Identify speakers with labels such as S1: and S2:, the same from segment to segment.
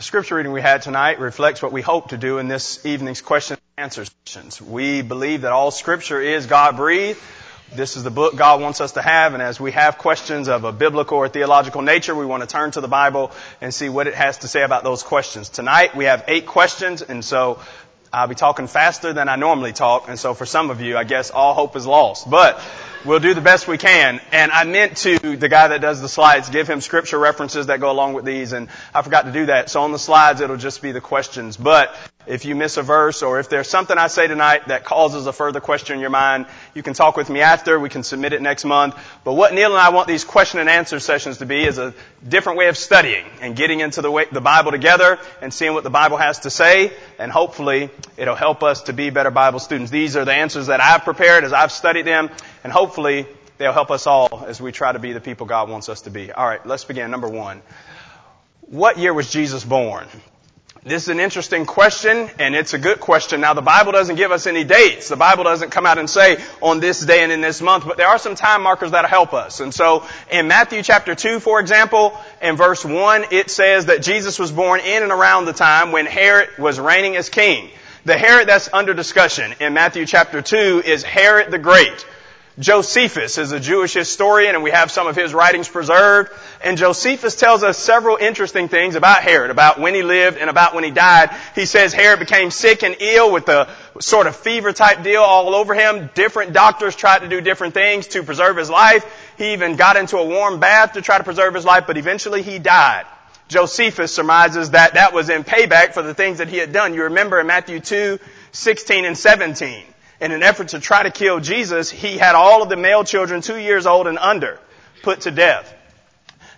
S1: The scripture reading we had tonight reflects what we hope to do in this evening's question and answer sessions. We believe that all scripture is God breathed. This is the book God wants us to have, and as we have questions of a biblical or theological nature, we want to turn to the Bible and see what it has to say about those questions. Tonight we have eight questions, and so I'll be talking faster than I normally talk, and so for some of you, I guess all hope is lost. But we'll do the best we can. And I meant to the guy that does the slides give him scripture references that go along with these, and I forgot to do that. So on the slides, it'll just be the questions. But if you miss a verse or if there's something I say tonight that causes a further question in your mind, you can talk with me after. We can submit it next month. But what Neil and I want these question and answer sessions to be is a different way of studying and getting into the, way, the Bible together and seeing what the Bible has to say. And hopefully it'll help us to be better Bible students. These are the answers that I've prepared as I've studied them. And hopefully they'll help us all as we try to be the people God wants us to be. All right, let's begin. Number one. What year was Jesus born? This is an interesting question, and it's a good question. Now, the Bible doesn't give us any dates. The Bible doesn't come out and say on this day and in this month, but there are some time markers that'll help us. And so, in Matthew chapter 2, for example, in verse 1, it says that Jesus was born in and around the time when Herod was reigning as king. The Herod that's under discussion in Matthew chapter 2 is Herod the Great. Josephus is a Jewish historian and we have some of his writings preserved. And Josephus tells us several interesting things about Herod, about when he lived and about when he died. He says Herod became sick and ill with a sort of fever type deal all over him. Different doctors tried to do different things to preserve his life. He even got into a warm bath to try to preserve his life, but eventually he died. Josephus surmises that that was in payback for the things that he had done. You remember in Matthew 2, 16 and 17 in an effort to try to kill Jesus, he had all of the male children two years old and under put to death.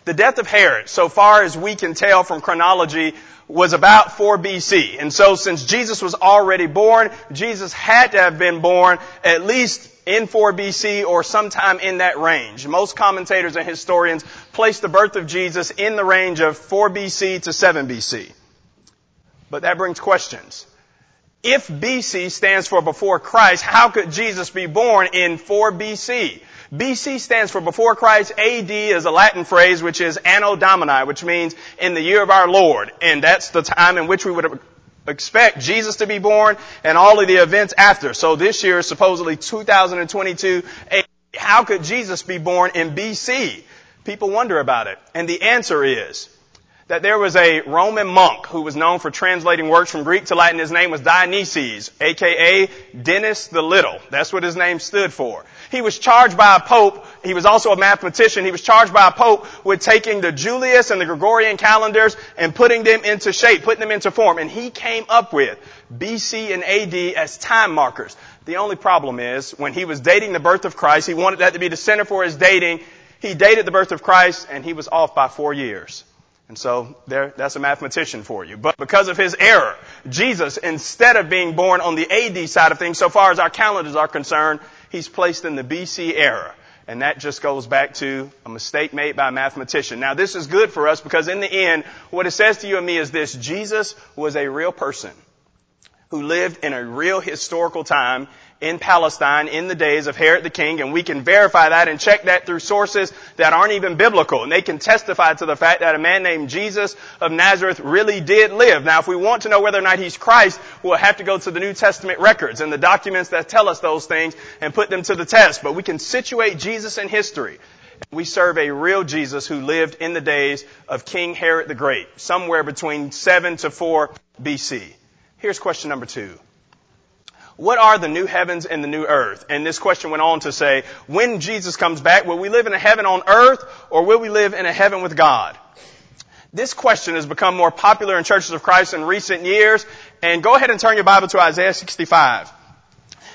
S1: The death of Herod, so far as we can tell from chronology, was about 4 BC. And so since Jesus was already born, Jesus had to have been born at least in 4 BC or sometime in that range. Most commentators and historians place the birth of Jesus in the range of 4 BC to 7 BC. But that brings questions. If BC stands for before Christ, how could Jesus be born in 4 BC? BC stands for before Christ. AD is a Latin phrase which is Anno Domini, which means in the year of our Lord. And that's the time in which we would expect Jesus to be born and all of the events after. So this year is supposedly 2022 AD. How could Jesus be born in BC? People wonder about it. And the answer is, that there was a Roman monk who was known for translating works from Greek to Latin. His name was Dionysius, aka Denis the Little. That's what his name stood for. He was charged by a pope. He was also a mathematician. He was charged by a pope with taking the Julius and the Gregorian calendars and putting them into shape, putting them into form. And he came up with BC and AD as time markers. The only problem is when he was dating the birth of Christ, he wanted that to be the center for his dating. He dated the birth of Christ and he was off by four years. And so there, that's a mathematician for you. But because of his error, Jesus, instead of being born on the AD side of things, so far as our calendars are concerned, he's placed in the BC era. And that just goes back to a mistake made by a mathematician. Now this is good for us because in the end, what it says to you and me is this, Jesus was a real person who lived in a real historical time in Palestine in the days of Herod the king, and we can verify that and check that through sources that aren't even biblical. And they can testify to the fact that a man named Jesus of Nazareth really did live. Now, if we want to know whether or not he's Christ, we'll have to go to the New Testament records and the documents that tell us those things and put them to the test. But we can situate Jesus in history. We serve a real Jesus who lived in the days of King Herod the Great, somewhere between 7 to 4 BC. Here's question number two. What are the new heavens and the new earth? And this question went on to say, when Jesus comes back, will we live in a heaven on earth or will we live in a heaven with God? This question has become more popular in churches of Christ in recent years. And go ahead and turn your Bible to Isaiah 65.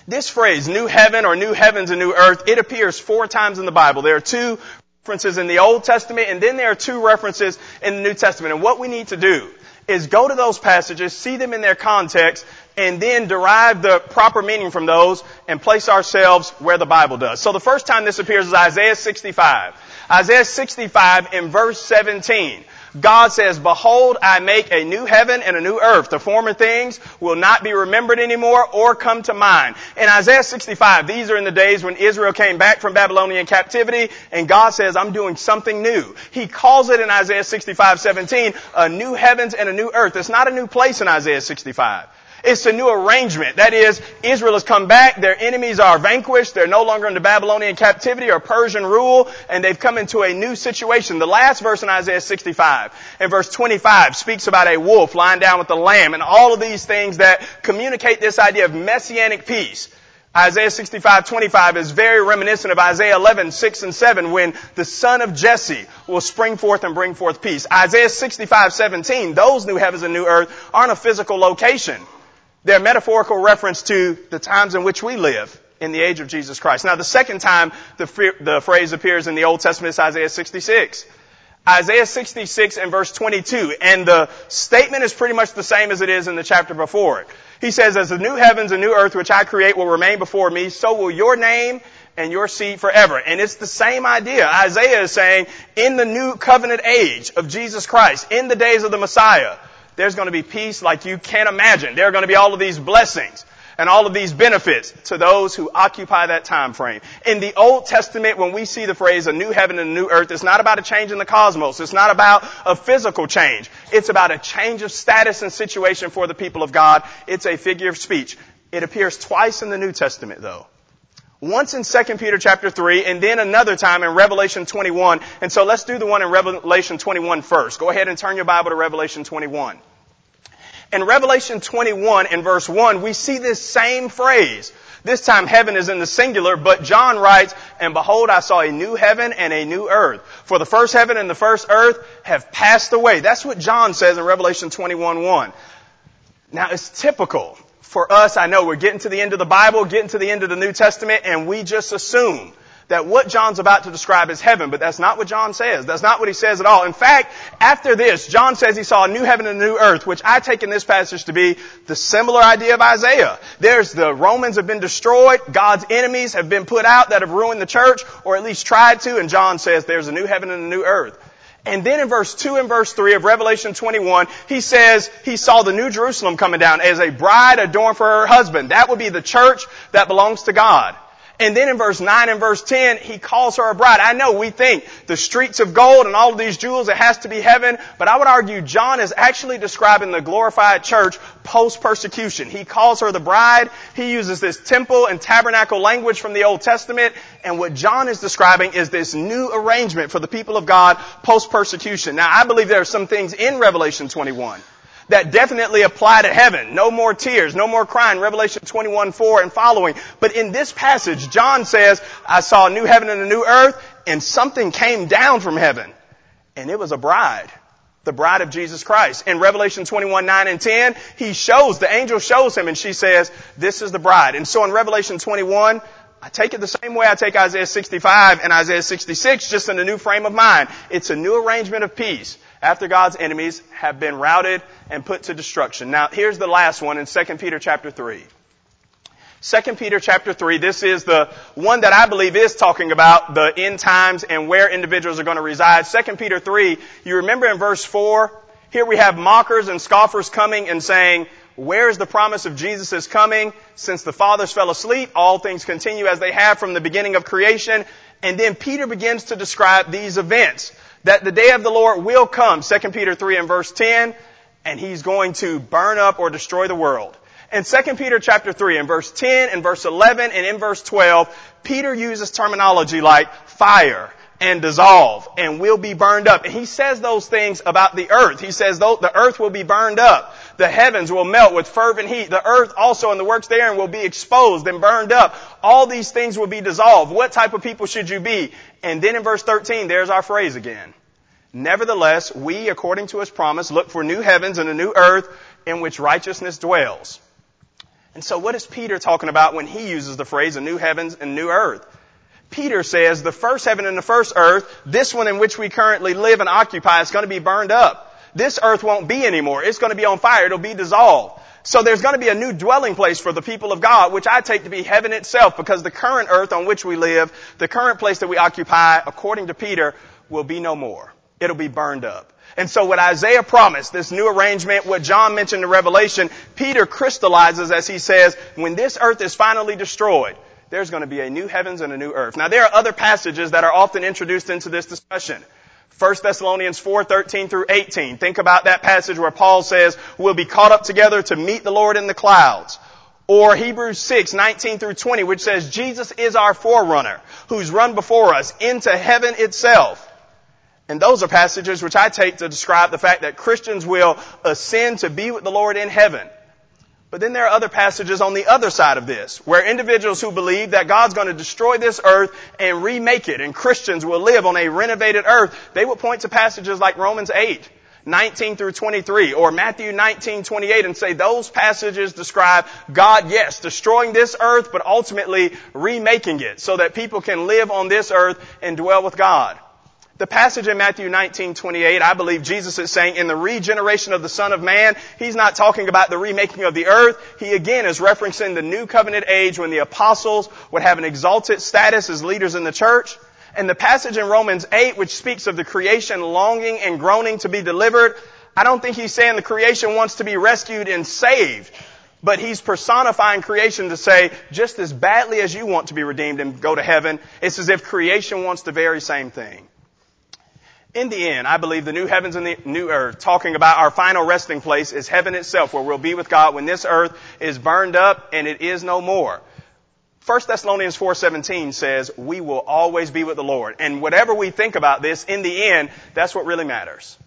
S1: This phrase, new heaven or new heavens and new earth, it appears four times in the Bible. There are two references in the Old Testament and then there are two references in the New Testament. And what we need to do is go to those passages, see them in their context, and then derive the proper meaning from those and place ourselves where the Bible does. So the first time this appears is Isaiah 65. Isaiah 65 in verse 17. God says, Behold, I make a new heaven and a new earth. The former things will not be remembered anymore or come to mind. In Isaiah 65, these are in the days when Israel came back from Babylonian captivity, and God says, I'm doing something new. He calls it in Isaiah 65, 17, a new heavens and a new earth. It's not a new place in Isaiah 65. It's a new arrangement. That is, Israel has come back, their enemies are vanquished, they're no longer under Babylonian captivity or Persian rule, and they've come into a new situation. The last verse in Isaiah 65, in verse 25, speaks about a wolf lying down with the lamb, and all of these things that communicate this idea of messianic peace. Isaiah 65, 25 is very reminiscent of Isaiah 11, 6 and 7 when the son of Jesse will spring forth and bring forth peace. Isaiah 65, 17, those new heavens and new earth aren't a physical location. They're metaphorical reference to the times in which we live in the age of Jesus Christ. Now, the second time the, the phrase appears in the Old Testament is Isaiah 66. Isaiah 66 and verse 22. And the statement is pretty much the same as it is in the chapter before it. He says, as the new heavens and new earth which I create will remain before me, so will your name and your seed forever. And it's the same idea. Isaiah is saying, in the new covenant age of Jesus Christ, in the days of the Messiah, there's going to be peace like you can't imagine. There are going to be all of these blessings and all of these benefits to those who occupy that time frame. In the Old Testament, when we see the phrase a new heaven and a new earth, it's not about a change in the cosmos. It's not about a physical change. It's about a change of status and situation for the people of God. It's a figure of speech. It appears twice in the New Testament though. Once in 2 Peter chapter 3 and then another time in Revelation 21. And so let's do the one in Revelation 21 first. Go ahead and turn your Bible to Revelation 21. In Revelation 21 and verse 1, we see this same phrase. This time heaven is in the singular, but John writes, And behold, I saw a new heaven and a new earth. For the first heaven and the first earth have passed away. That's what John says in Revelation 21 1. Now it's typical for us, I know we're getting to the end of the Bible, getting to the end of the New Testament, and we just assume that what John's about to describe is heaven, but that's not what John says. That's not what he says at all. In fact, after this, John says he saw a new heaven and a new earth, which I take in this passage to be the similar idea of Isaiah. There's the Romans have been destroyed, God's enemies have been put out that have ruined the church, or at least tried to, and John says there's a new heaven and a new earth. And then in verse 2 and verse 3 of Revelation 21, he says he saw the New Jerusalem coming down as a bride adorned for her husband. That would be the church that belongs to God. And then in verse 9 and verse 10, he calls her a bride. I know we think the streets of gold and all of these jewels, it has to be heaven, but I would argue John is actually describing the glorified church post-persecution. He calls her the bride. He uses this temple and tabernacle language from the Old Testament, and what John is describing is this new arrangement for the people of God post-persecution. Now, I believe there are some things in Revelation 21 that definitely apply to heaven. No more tears, no more crying, Revelation 21, 4 and following. But in this passage, John says, I saw a new heaven and a new earth, and something came down from heaven. And it was a bride. The bride of Jesus Christ. In Revelation 21, 9 and 10, he shows, the angel shows him and she says, this is the bride. And so in Revelation 21, I take it the same way I take Isaiah 65 and Isaiah 66, just in a new frame of mind. It's a new arrangement of peace after God's enemies have been routed and put to destruction. Now, here's the last one in 2 Peter chapter 3. 2 Peter chapter 3, this is the one that I believe is talking about the end times and where individuals are going to reside. 2 Peter 3, you remember in verse 4, here we have mockers and scoffers coming and saying, where is the promise of Jesus' coming? Since the fathers fell asleep, all things continue as they have from the beginning of creation. And then Peter begins to describe these events that the day of the Lord will come, 2 Peter 3 and verse 10, and he's going to burn up or destroy the world. In 2 Peter chapter 3 in verse 10 and verse 11 and in verse 12, Peter uses terminology like fire and dissolve and will be burned up. And he says those things about the earth. He says the earth will be burned up. The heavens will melt with fervent heat. The earth also and the works therein will be exposed and burned up. All these things will be dissolved. What type of people should you be? And then in verse 13, there's our phrase again. Nevertheless, we, according to his promise, look for new heavens and a new earth in which righteousness dwells. And so what is Peter talking about when he uses the phrase a new heavens and new earth? Peter says the first heaven and the first earth, this one in which we currently live and occupy, is going to be burned up. This earth won't be anymore. It's going to be on fire. It'll be dissolved. So there's going to be a new dwelling place for the people of God, which I take to be heaven itself, because the current earth on which we live, the current place that we occupy, according to Peter, will be no more. It'll be burned up. And so what Isaiah promised, this new arrangement, what John mentioned in Revelation, Peter crystallizes as he says, when this earth is finally destroyed, there's going to be a new heavens and a new earth. Now there are other passages that are often introduced into this discussion. 1 Thessalonians 4, 13 through 18. Think about that passage where Paul says, we'll be caught up together to meet the Lord in the clouds. Or Hebrews 6, 19 through 20, which says, Jesus is our forerunner, who's run before us into heaven itself. And those are passages which I take to describe the fact that Christians will ascend to be with the Lord in heaven. But then there are other passages on the other side of this, where individuals who believe that God's going to destroy this earth and remake it, and Christians will live on a renovated earth, they will point to passages like Romans 8, 19 through 23, or Matthew 19, 28, and say those passages describe God, yes, destroying this earth, but ultimately remaking it so that people can live on this earth and dwell with God. The passage in Matthew 19, 28, I believe Jesus is saying in the regeneration of the Son of Man, He's not talking about the remaking of the earth. He again is referencing the new covenant age when the apostles would have an exalted status as leaders in the church. And the passage in Romans 8, which speaks of the creation longing and groaning to be delivered, I don't think he's saying the creation wants to be rescued and saved. But he's personifying creation to say, just as badly as you want to be redeemed and go to heaven, it's as if creation wants the very same thing in the end, I believe the new heavens and the new earth, talking about our final resting place, is heaven itself, where we'll be with God when this earth is burned up and it is no more. 1 Thessalonians 4:17 says, "We will always be with the Lord." And whatever we think about this, in the end, that's what really matters.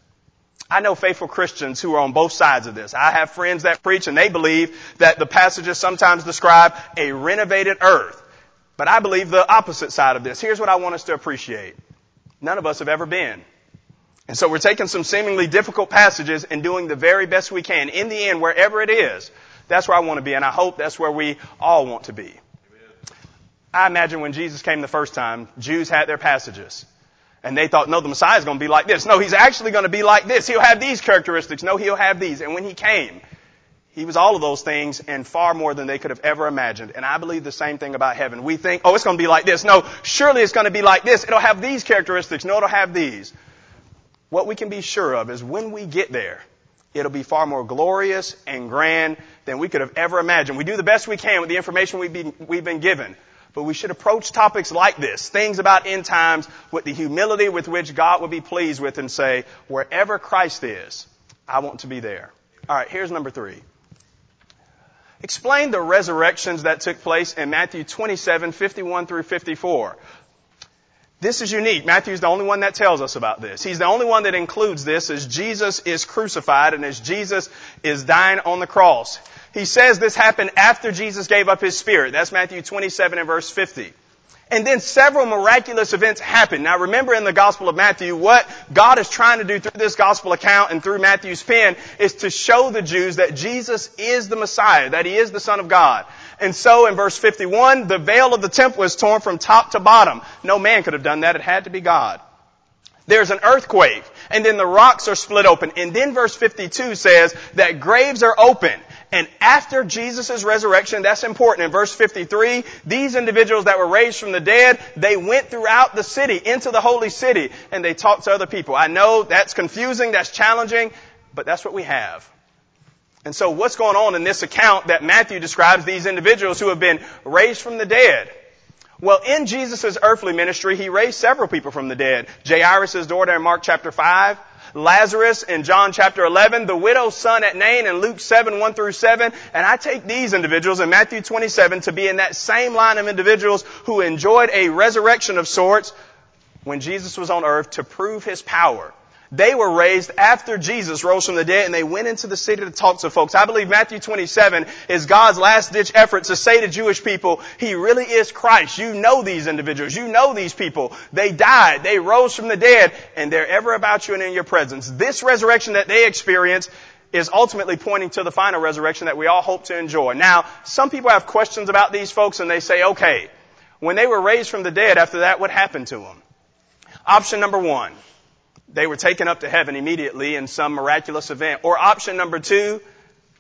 S1: I know faithful Christians who are on both sides of this. I have friends that preach and they believe that the passages sometimes describe a renovated earth. But I believe the opposite side of this. Here's what I want us to appreciate. None of us have ever been and so we're taking some seemingly difficult passages and doing the very best we can. In the end, wherever it is, that's where I want to be, and I hope that's where we all want to be. I imagine when Jesus came the first time, Jews had their passages. And they thought, no, the Messiah is going to be like this. No, he's actually going to be like this. He'll have these characteristics. No, he'll have these. And when he came, he was all of those things and far more than they could have ever imagined. And I believe the same thing about heaven. We think, oh, it's going to be like this. No, surely it's going to be like this. It'll have these characteristics. No, it'll have these. What we can be sure of is when we get there, it'll be far more glorious and grand than we could have ever imagined. We do the best we can with the information we've been, we've been given. But we should approach topics like this, things about end times, with the humility with which God would be pleased with and say, wherever Christ is, I want to be there. Alright, here's number three. Explain the resurrections that took place in Matthew 27, 51 through 54. This is unique. Matthew's the only one that tells us about this. He's the only one that includes this as Jesus is crucified and as Jesus is dying on the cross. He says this happened after Jesus gave up his spirit. That's Matthew 27 and verse 50. And then several miraculous events happen. Now remember in the Gospel of Matthew, what God is trying to do through this Gospel account and through Matthew's pen is to show the Jews that Jesus is the Messiah, that He is the Son of God. And so in verse 51, the veil of the temple is torn from top to bottom. No man could have done that. It had to be God. There's an earthquake, and then the rocks are split open. And then verse 52 says that graves are open. And after Jesus' resurrection, that's important. In verse 53, these individuals that were raised from the dead, they went throughout the city, into the holy city, and they talked to other people. I know that's confusing, that's challenging, but that's what we have. And so what's going on in this account that Matthew describes these individuals who have been raised from the dead? Well, in Jesus' earthly ministry, he raised several people from the dead. Jairus' daughter in Mark chapter 5, Lazarus in John chapter 11, the widow's son at Nain in Luke 7, 1 through 7. And I take these individuals in Matthew 27 to be in that same line of individuals who enjoyed a resurrection of sorts when Jesus was on earth to prove his power. They were raised after Jesus rose from the dead and they went into the city to talk to folks. I believe Matthew 27 is God's last ditch effort to say to Jewish people, He really is Christ. You know these individuals. You know these people. They died. They rose from the dead and they're ever about you and in your presence. This resurrection that they experience is ultimately pointing to the final resurrection that we all hope to enjoy. Now, some people have questions about these folks and they say, okay, when they were raised from the dead after that, what happened to them? Option number one. They were taken up to heaven immediately in some miraculous event. Or option number two,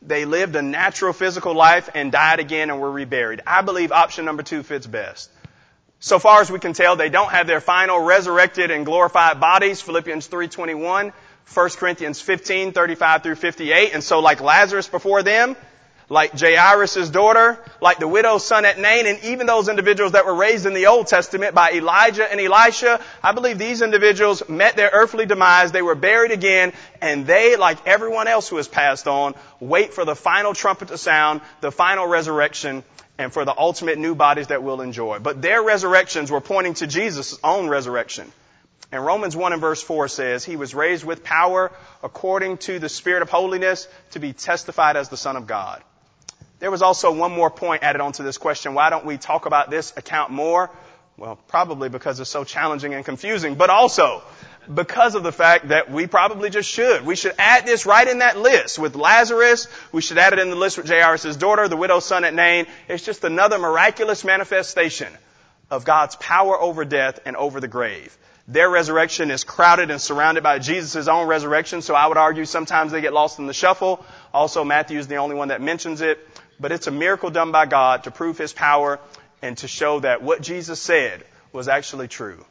S1: They lived a natural physical life and died again and were reburied. I believe option number two fits best. So far as we can tell, they don't have their final resurrected and glorified bodies, Philippians 3.21, 1 Corinthians 15, 35 through 58. And so like Lazarus before them, like Jairus' daughter, like the widow's son at Nain, and even those individuals that were raised in the Old Testament by Elijah and Elisha, I believe these individuals met their earthly demise, they were buried again, and they, like everyone else who has passed on, wait for the final trumpet to sound, the final resurrection, and for the ultimate new bodies that we'll enjoy. But their resurrections were pointing to Jesus' own resurrection. And Romans 1 and verse 4 says, He was raised with power according to the Spirit of holiness to be testified as the Son of God. There was also one more point added onto this question. Why don't we talk about this account more? Well, probably because it's so challenging and confusing, but also because of the fact that we probably just should. We should add this right in that list with Lazarus. We should add it in the list with Jairus' daughter, the widow's son at Nain. It's just another miraculous manifestation of God's power over death and over the grave. Their resurrection is crowded and surrounded by Jesus' own resurrection, so I would argue sometimes they get lost in the shuffle. Also, Matthew is the only one that mentions it but it's a miracle done by God to prove His power and to show that what Jesus said was actually true.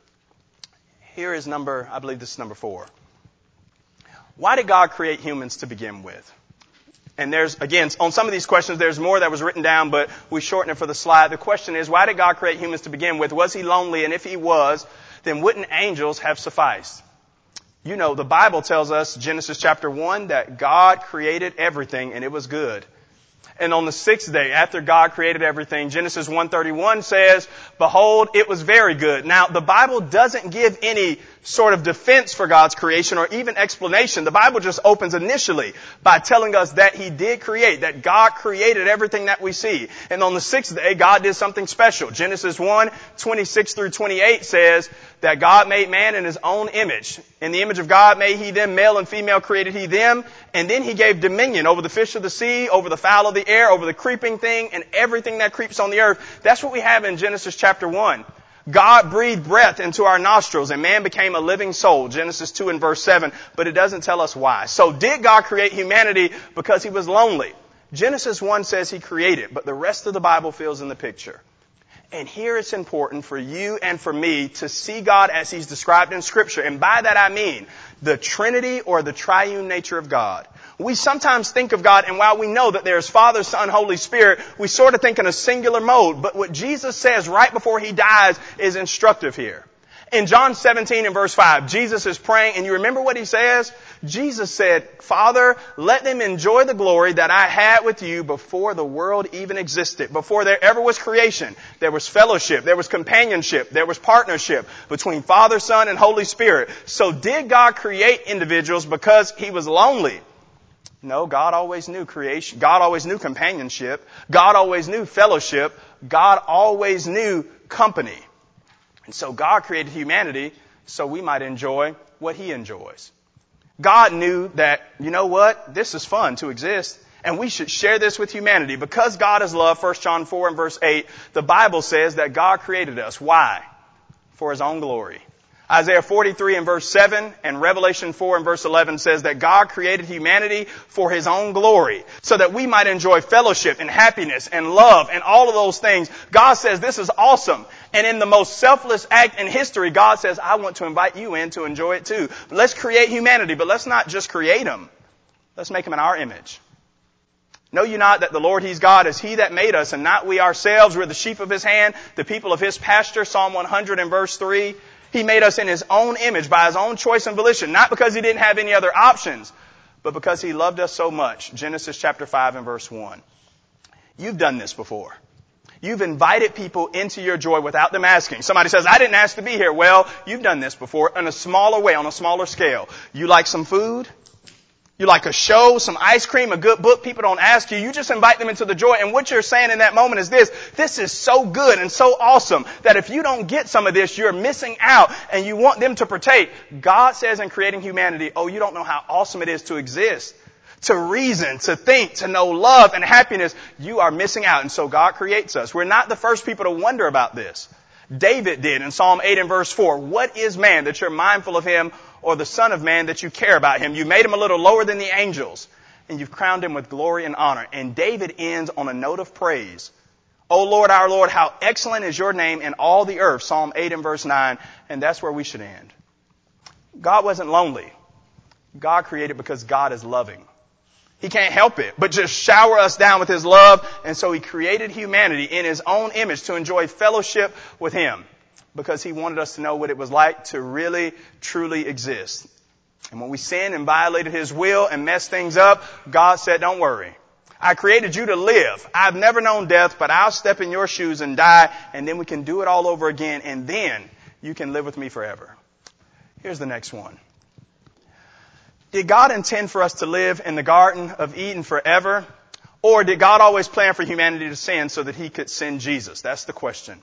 S1: Here is number, I believe this is number four. Why did God create humans to begin with? And there's, again, on some of these questions, there's more that was written down, but we shorten it for the slide. The question is, why did God create humans to begin with? Was He lonely? And if He was, then wouldn't angels have sufficed? You know, the Bible tells us, Genesis chapter 1, that God created everything and it was good. And on the sixth day, after God created everything, Genesis 131 says, Behold, it was very good. Now, the Bible doesn't give any sort of defense for God's creation or even explanation. The Bible just opens initially by telling us that He did create, that God created everything that we see. And on the sixth day, God did something special. Genesis 1, 26 through 28 says that God made man in His own image. In the image of God made He them, male and female created He them, and then He gave dominion over the fish of the sea, over the fowl of the air, over the creeping thing, and everything that creeps on the earth. That's what we have in Genesis chapter 1. God breathed breath into our nostrils and man became a living soul. Genesis 2 and verse 7, but it doesn't tell us why. So did God create humanity because he was lonely? Genesis 1 says he created, but the rest of the Bible fills in the picture. And here it's important for you and for me to see God as He's described in Scripture. And by that I mean the Trinity or the triune nature of God. We sometimes think of God, and while we know that there's Father, Son, Holy Spirit, we sort of think in a singular mode. But what Jesus says right before He dies is instructive here. In John 17 and verse 5, Jesus is praying, and you remember what He says? Jesus said, Father, let them enjoy the glory that I had with you before the world even existed. Before there ever was creation, there was fellowship, there was companionship, there was partnership between Father, Son, and Holy Spirit. So did God create individuals because He was lonely? No, God always knew creation. God always knew companionship. God always knew fellowship. God always knew company. And so God created humanity so we might enjoy what He enjoys. God knew that, you know what? This is fun to exist. And we should share this with humanity. Because God is love, 1 John 4 and verse 8, the Bible says that God created us. Why? For His own glory. Isaiah 43 and verse 7 and Revelation 4 and verse 11 says that God created humanity for His own glory so that we might enjoy fellowship and happiness and love and all of those things. God says this is awesome. And in the most selfless act in history, God says, I want to invite you in to enjoy it too. Let's create humanity, but let's not just create them. Let's make them in our image. Know you not that the Lord He's God is He that made us and not we ourselves. We're the sheep of His hand, the people of His pasture. Psalm 100 and verse 3. He made us in His own image by His own choice and volition, not because He didn't have any other options, but because He loved us so much. Genesis chapter 5 and verse 1. You've done this before. You've invited people into your joy without them asking. Somebody says, I didn't ask to be here. Well, you've done this before in a smaller way, on a smaller scale. You like some food? You like a show, some ice cream, a good book, people don't ask you. You just invite them into the joy. And what you're saying in that moment is this, this is so good and so awesome that if you don't get some of this, you're missing out and you want them to partake. God says in creating humanity, oh, you don't know how awesome it is to exist, to reason, to think, to know love and happiness. You are missing out. And so God creates us. We're not the first people to wonder about this. David did in Psalm 8 and verse 4. What is man that you're mindful of him or the son of man that you care about him? You made him a little lower than the angels. and you've crowned him with glory and honor. And David ends on a note of praise. O Lord, our Lord, how excellent is your name in all the earth. Psalm 8 and verse 9. And that's where we should end. God wasn't lonely. God created because God is loving. He can't help it, but just shower us down with His love. And so He created humanity in His own image to enjoy fellowship with Him because He wanted us to know what it was like to really, truly exist. And when we sinned and violated His will and messed things up, God said, don't worry. I created you to live. I've never known death, but I'll step in your shoes and die, and then we can do it all over again, and then you can live with me forever. Here's the next one. Did God intend for us to live in the Garden of Eden forever? Or did God always plan for humanity to sin so that He could send Jesus? That's the question.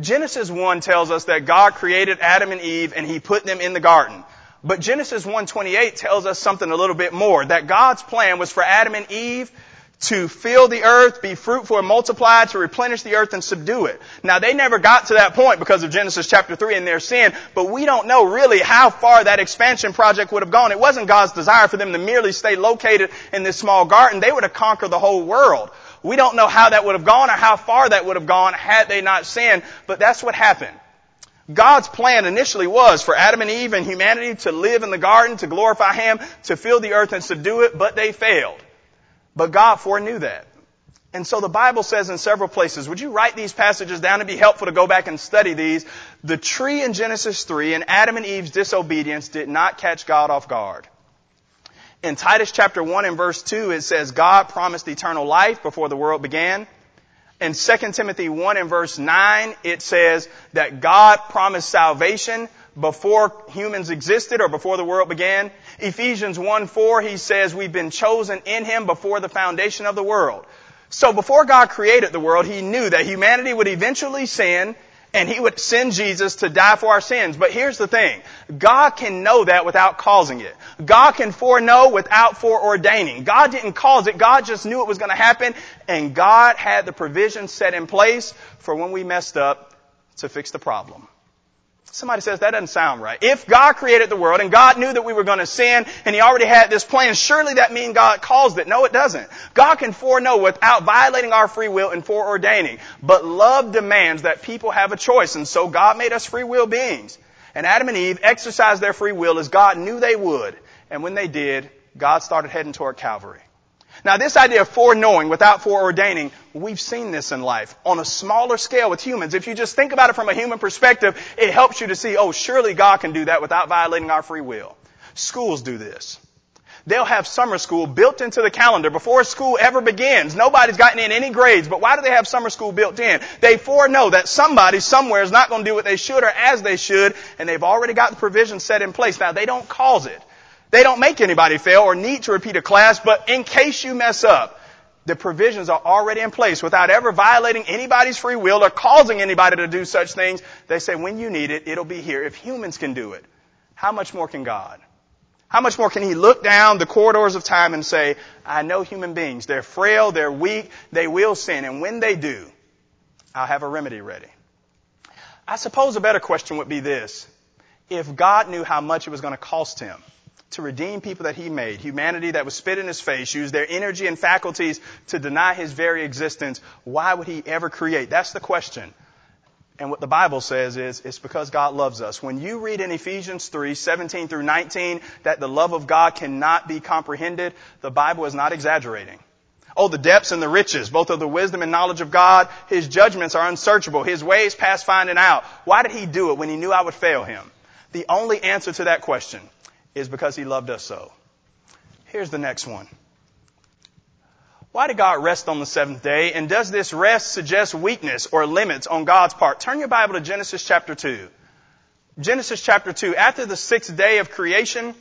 S1: Genesis 1 tells us that God created Adam and Eve and He put them in the garden. But Genesis 1:28 tells us something a little bit more, that God's plan was for Adam and Eve to fill the earth, be fruitful and multiply, to replenish the earth and subdue it. Now they never got to that point because of Genesis chapter 3 and their sin, but we don't know really how far that expansion project would have gone. It wasn't God's desire for them to merely stay located in this small garden. They would have conquered the whole world. We don't know how that would have gone or how far that would have gone had they not sinned, but that's what happened. God's plan initially was for Adam and Eve and humanity to live in the garden, to glorify Him, to fill the earth and subdue it, but they failed. But God foreknew that. And so the Bible says in several places, would you write these passages down? It'd be helpful to go back and study these. The tree in Genesis 3 and Adam and Eve's disobedience did not catch God off guard. In Titus chapter 1 and verse 2, it says, God promised eternal life before the world began. In 2 Timothy 1 and verse 9, it says that God promised salvation before humans existed or before the world began. Ephesians 1 4, he says we've been chosen in him before the foundation of the world. So before God created the world, he knew that humanity would eventually sin and he would send Jesus to die for our sins. But here's the thing. God can know that without causing it. God can foreknow without foreordaining. God didn't cause it. God just knew it was going to happen and God had the provision set in place for when we messed up to fix the problem. Somebody says that doesn't sound right. If God created the world and God knew that we were going to sin and He already had this plan, surely that means God caused it. No, it doesn't. God can foreknow without violating our free will and foreordaining. But love demands that people have a choice and so God made us free will beings. And Adam and Eve exercised their free will as God knew they would. And when they did, God started heading toward Calvary. Now this idea of foreknowing without foreordaining, we've seen this in life on a smaller scale with humans. If you just think about it from a human perspective, it helps you to see, oh, surely God can do that without violating our free will. Schools do this. They'll have summer school built into the calendar before school ever begins. Nobody's gotten in any grades, but why do they have summer school built in? They foreknow that somebody somewhere is not going to do what they should or as they should, and they've already got the provision set in place. Now, they don't cause it. They don't make anybody fail or need to repeat a class, but in case you mess up, the provisions are already in place without ever violating anybody's free will or causing anybody to do such things. They say when you need it, it'll be here. If humans can do it, how much more can God? How much more can He look down the corridors of time and say, I know human beings. They're frail, they're weak, they will sin, and when they do, I'll have a remedy ready. I suppose a better question would be this. If God knew how much it was going to cost Him to redeem people that he made, humanity that was spit in his face, used their energy and faculties to deny his very existence, why would he ever create? That's the question. And what the Bible says is, it's because God loves us. When you read in Ephesians 3, 17 through 19, that the love of God cannot be comprehended, the Bible is not exaggerating. Oh, the depths and the riches, both of the wisdom and knowledge of God. His judgments are unsearchable. His ways past finding out. Why did he do it when he knew I would fail him? The only answer to that question is because he loved us so. Here's the next one. Why did God rest on the seventh day? And does this rest suggest weakness or limits on God's part? Turn your Bible to Genesis chapter 2. Genesis chapter 2. After the sixth day of creation,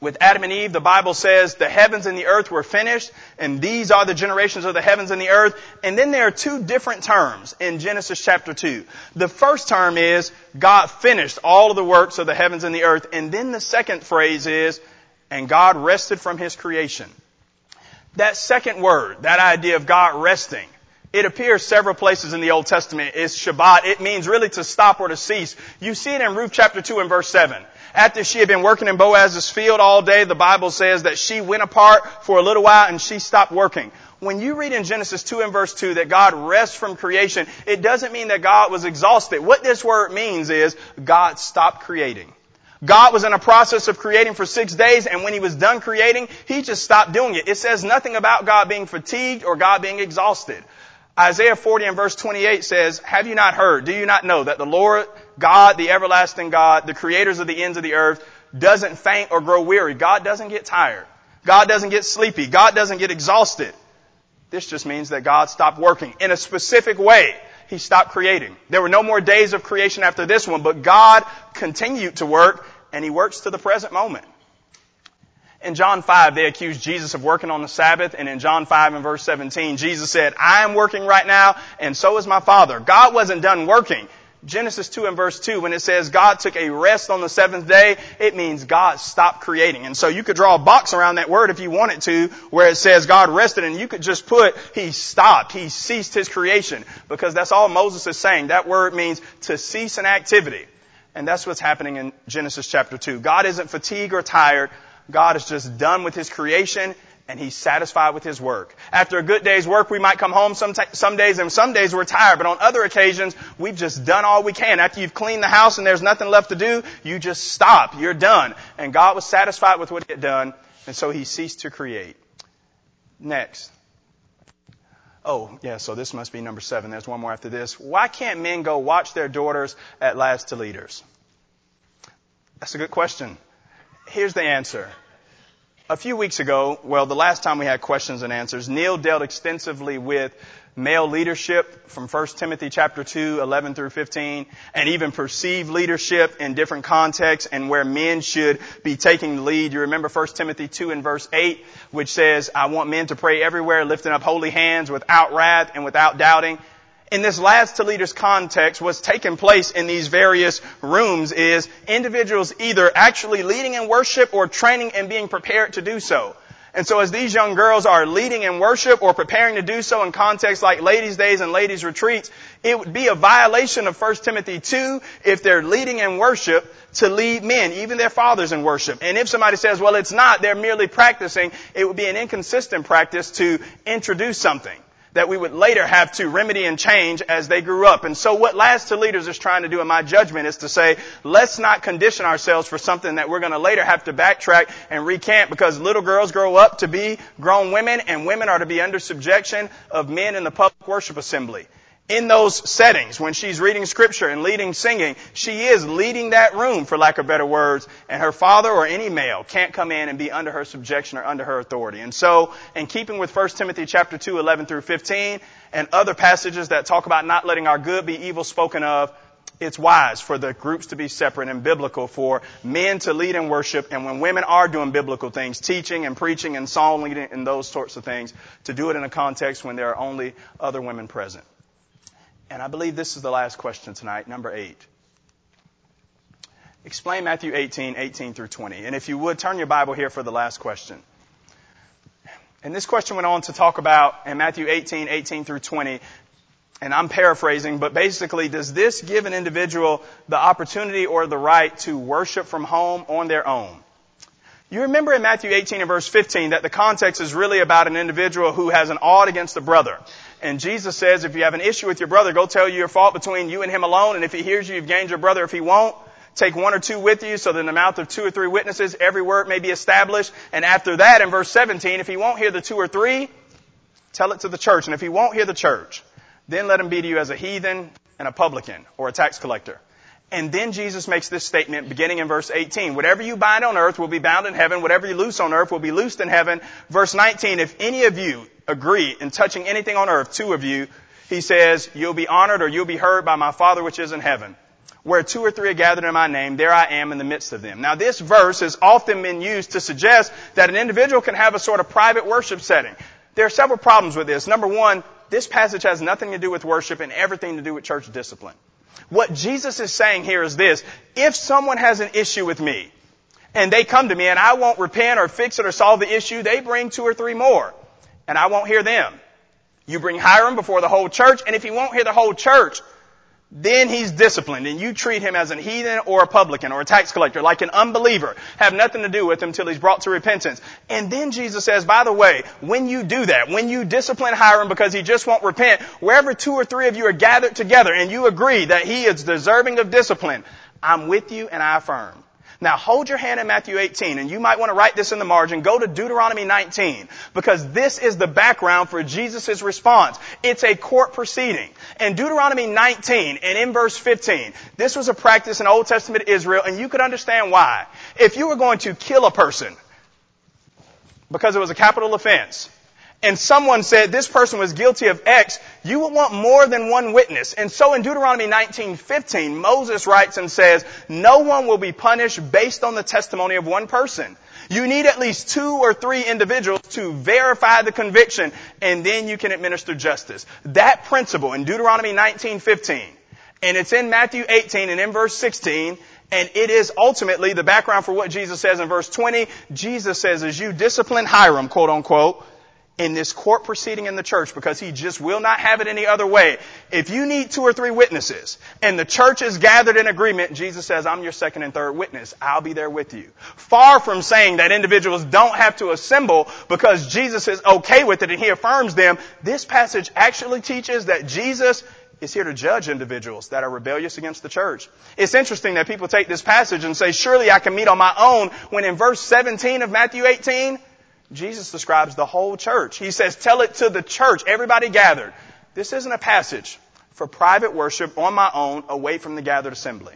S1: with Adam and Eve, the Bible says the heavens and the earth were finished, and these are the generations of the heavens and the earth. And then there are two different terms in Genesis chapter 2. The first term is God finished all of the works of the heavens and the earth. And then the second phrase is, and God rested from his creation. That second word, that idea of God resting, it appears several places in the Old Testament. It's Shabbat. It means really to stop or to cease. You see it in Ruth chapter 2 and verse 7. After she had been working in Boaz's field all day, the Bible says that she went apart for a little while and she stopped working. When you read in Genesis 2 and verse 2 that God rests from creation, it doesn't mean that God was exhausted. What this word means is God stopped creating. God was in a process of creating for six days, and when he was done creating, he just stopped doing it. It says nothing about God being fatigued or God being exhausted. Isaiah 40 and verse 28 says, Have you not heard? Do you not know that the Lord, God, the everlasting God, the creators of the ends of the earth, doesn't faint or grow weary? God doesn't get tired. God doesn't get sleepy. God doesn't get exhausted. This just means that God stopped working in a specific way. He stopped creating. There were no more days of creation after this one, but God continued to work and He works to the present moment. In John 5, they accused Jesus of working on the Sabbath, and in John 5 and verse 17, Jesus said, I am working right now, and so is my Father. God wasn't done working. Genesis 2 and verse 2, when it says God took a rest on the seventh day, it means God stopped creating. And so you could draw a box around that word if you wanted to, where it says God rested, and you could just put, He stopped, He ceased His creation. Because that's all Moses is saying. That word means to cease an activity. And that's what's happening in Genesis chapter 2. God isn't fatigued or tired. God is just done with His creation and He's satisfied with His work. After a good day's work, we might come home some, t- some days and some days we're tired, but on other occasions, we've just done all we can. After you've cleaned the house and there's nothing left to do, you just stop. You're done. And God was satisfied with what He had done, and so He ceased to create. Next. Oh, yeah, so this must be number seven. There's one more after this. Why can't men go watch their daughters at Lads to Leaders? That's a good question. Here's the answer. A few weeks ago, well, the last time we had questions and answers, Neil dealt extensively with male leadership from 1 Timothy chapter 2, 11 through 15, and even perceived leadership in different contexts and where men should be taking the lead. You remember 1 Timothy 2 and verse 8, which says, I want men to pray everywhere, lifting up holy hands without wrath and without doubting in this Lads to Leaders context, what's taking place in these various rooms is individuals either actually leading in worship or training and being prepared to do so. And so as these young girls are leading in worship or preparing to do so in contexts like ladies' days and ladies' retreats, it would be a violation of 1 Timothy 2 if they're leading in worship to lead men, even their fathers in worship. And if somebody says, well, it's not, they're merely practicing, it would be an inconsistent practice to introduce something that we would later have to remedy and change as they grew up. And so what Lads to Leaders is trying to do in my judgment is to say, let's not condition ourselves for something that we're going to later have to backtrack and recant because little girls grow up to be grown women and women are to be under subjection of men in the public worship assembly in those settings, when she's reading scripture and leading singing, she is leading that room, for lack of better words, and her father or any male can't come in and be under her subjection or under her authority. And so, in keeping with 1 Timothy chapter 2, 11 through 15, and other passages that talk about not letting our good be evil spoken of, it's wise for the groups to be separate and biblical for men to lead in worship and when women are doing biblical things, teaching and preaching and song leading and those sorts of things, to do it in a context when there are only other women present. And I believe this is the last question tonight, number eight. Explain Matthew 18, 18 through 20. And if you would, turn your Bible here for the last question. And this question went on to talk about in Matthew 18, 18 through 20, and I'm paraphrasing, but basically, does this give an individual the opportunity or the right to worship from home on their own? You remember in Matthew 18 and verse 15 that the context is really about an individual who has an odd against a brother. And Jesus says, if you have an issue with your brother, go tell you your fault between you and him alone. And if he hears you, you've gained your brother. If he won't, take one or two with you so that in the mouth of two or three witnesses, every word may be established. And after that, in verse 17, if he won't hear the two or three, tell it to the church. And if he won't hear the church, then let him be to you as a heathen and a publican or a tax collector. And then Jesus makes this statement beginning in verse 18. Whatever you bind on earth will be bound in heaven. Whatever you loose on earth will be loosed in heaven. Verse 19, if any of you agree in touching anything on earth, two of you, he says, you'll be honored or you'll be heard by my Father which is in heaven. Where two or three are gathered in my name, there I am in the midst of them. Now this verse has often been used to suggest that an individual can have a sort of private worship setting. There are several problems with this. Number one, this passage has nothing to do with worship and everything to do with church discipline. What Jesus is saying here is this. If someone has an issue with me, and they come to me and I won't repent or fix it or solve the issue, they bring two or three more and I won't hear them. You bring Hiram before the whole church, and if he won't hear the whole church, then he's disciplined and you treat him as an heathen or a publican or a tax collector, like an unbeliever, have nothing to do with him until he's brought to repentance. And then Jesus says, by the way, when you do that, when you discipline Hiram because he just won't repent, wherever two or three of you are gathered together and you agree that he is deserving of discipline, I'm with you and I affirm. Now hold your hand in Matthew 18 and you might want to write this in the margin. Go to Deuteronomy 19 because this is the background for Jesus' response. It's a court proceeding. In Deuteronomy 19 and in verse 15, this was a practice in Old Testament Israel and you could understand why. If you were going to kill a person because it was a capital offense, and someone said this person was guilty of X, you would want more than one witness. And so in Deuteronomy 19:15, Moses writes and says, "No one will be punished based on the testimony of one person. You need at least two or three individuals to verify the conviction, and then you can administer justice." That principle in Deuteronomy 19:15, and it's in Matthew 18 and in verse 16, and it is ultimately the background for what Jesus says in verse 20. Jesus says, as you discipline Hiram, quote unquote, in this court proceeding in the church because he just will not have it any other way. If you need two or three witnesses and the church is gathered in agreement, Jesus says, I'm your second and third witness. I'll be there with you. Far from saying that individuals don't have to assemble because Jesus is okay with it and he affirms them, this passage actually teaches that Jesus is here to judge individuals that are rebellious against the church. It's interesting that people take this passage and say, surely I can meet on my own, when in verse 17 of Matthew 18, Jesus describes the whole church. He says, tell it to the church, everybody gathered. This isn't a passage for private worship on my own away from the gathered assembly.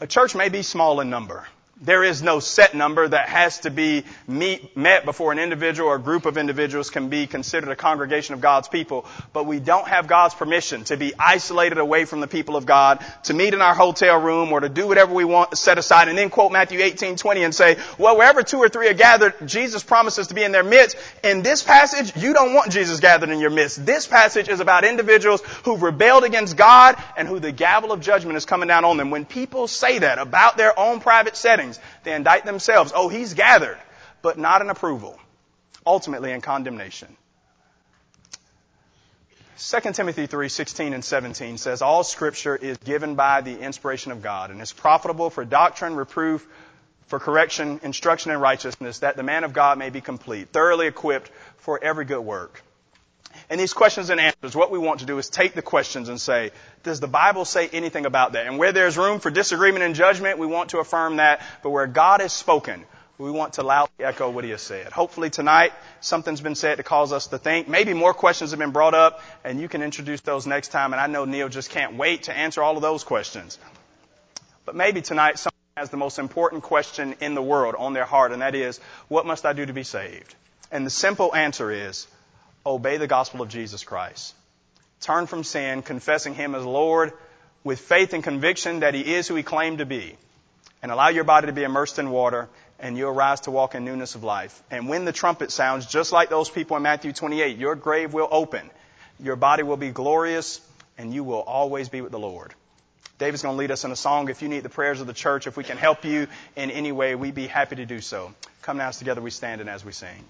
S1: A church may be small in number. There is no set number that has to be meet, met before an individual or group of individuals can be considered a congregation of God's people. But we don't have God's permission to be isolated away from the people of God, to meet in our hotel room or to do whatever we want set aside and then quote Matthew 18, 20 and say, well, wherever two or three are gathered, Jesus promises to be in their midst. In this passage, you don't want Jesus gathered in your midst. This passage is about individuals who've rebelled against God and who the gavel of judgment is coming down on them. When people say that about their own private they indict themselves. Oh, he's gathered, but not in approval. Ultimately in condemnation. 2 Timothy 3, 16 and 17 says, All scripture is given by the inspiration of God and is profitable for doctrine, reproof, for correction, instruction in righteousness, that the man of God may be complete, thoroughly equipped for every good work. And these questions and answers, what we want to do is take the questions and say, does the Bible say anything about that? And where there's room for disagreement and judgment, we want to affirm that. But where God has spoken, we want to loudly echo what He has said. Hopefully tonight, something's been said to cause us to think. Maybe more questions have been brought up, and you can introduce those next time. And I know Neil just can't wait to answer all of those questions. But maybe tonight, someone has the most important question in the world on their heart, and that is, what must I do to be saved? And the simple answer is, obey the gospel of Jesus Christ. Turn from sin, confessing Him as Lord with faith and conviction that He is who He claimed to be. And allow your body to be immersed in water and you'll rise to walk in newness of life. And when the trumpet sounds, just like those people in Matthew 28, your grave will open. Your body will be glorious and you will always be with the Lord. David's going to lead us in a song. If you need the prayers of the church, if we can help you in any way, we'd be happy to do so. Come now as together we stand and as we sing.